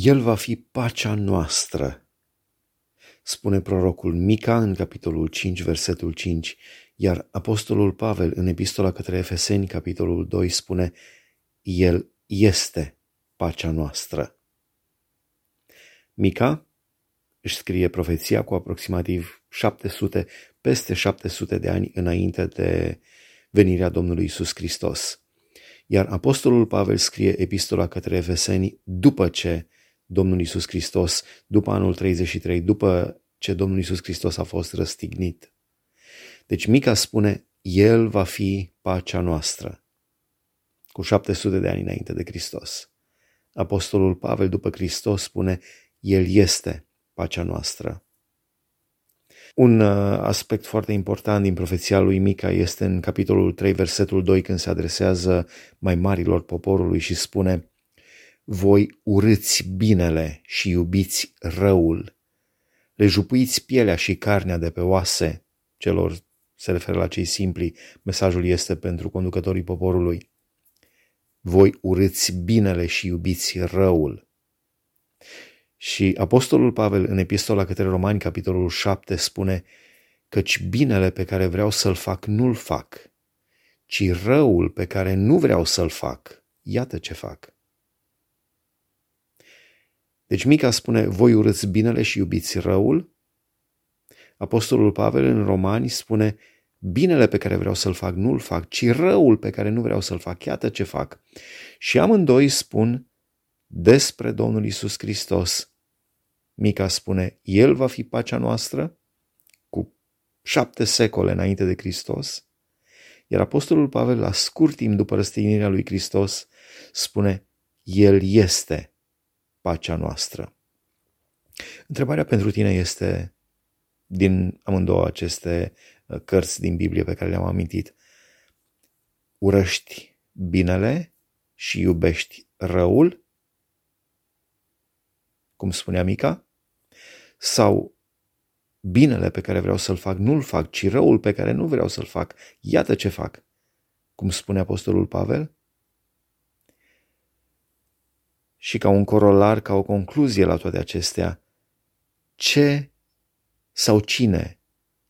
El va fi pacea noastră, spune prorocul Mica în capitolul 5, versetul 5, iar apostolul Pavel în epistola către Efeseni, capitolul 2, spune El este pacea noastră. Mica își scrie profeția cu aproximativ 700, peste 700 de ani înainte de venirea Domnului Isus Hristos. Iar apostolul Pavel scrie epistola către Efeseni după ce Domnul Isus Hristos, după anul 33, după ce Domnul Isus Hristos a fost răstignit. Deci Mica spune, El va fi pacea noastră, cu 700 de ani înainte de Hristos. Apostolul Pavel după Hristos spune, El este pacea noastră. Un uh, aspect foarte important din profeția lui Mica este în capitolul 3, versetul 2, când se adresează mai marilor poporului și spune Voi urâți binele și iubiți răul, le jupuiți pielea și carnea de pe oase, celor se referă la cei simpli, mesajul este pentru conducătorii poporului. Voi urâți binele și iubiți răul. Și Apostolul Pavel în epistola către Romani, capitolul 7, spune căci binele pe care vreau să-l fac nu-l fac, ci răul pe care nu vreau să-l fac, iată ce fac. Deci Mica spune, voi urâți binele și iubiți răul. Apostolul Pavel în Romani spune, binele pe care vreau să-l fac nu-l fac, ci răul pe care nu vreau să-l fac, iată ce fac. Și amândoi spun despre Domnul Isus Hristos. Mica spune, El va fi pacea noastră cu șapte secole înainte de Hristos, iar Apostolul Pavel, la scurt timp după răstignirea lui Hristos, spune, El este pacea noastră. Întrebarea pentru tine este, din amândouă aceste uh, cărți din Biblie pe care le-am amintit, urăști binele și iubești răul? Cum spunea Mica? Sau binele pe care vreau să-l fac nu-l fac, ci răul pe care nu vreau să-l fac, iată ce fac. Cum spune Apostolul Pavel? Și ca un corolar, ca o concluzie la toate acestea, ce sau cine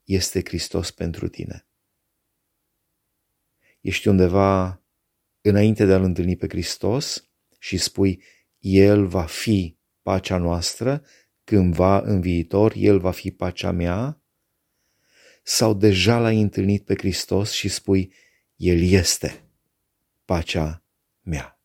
este Hristos pentru tine? Ești undeva înainte de a-L întâlni pe Hristos și spui, El va fi pacea noastră, cândva în viitor El va fi pacea mea? Sau deja l-ai întâlnit pe Hristos și spui, El este pacea mea?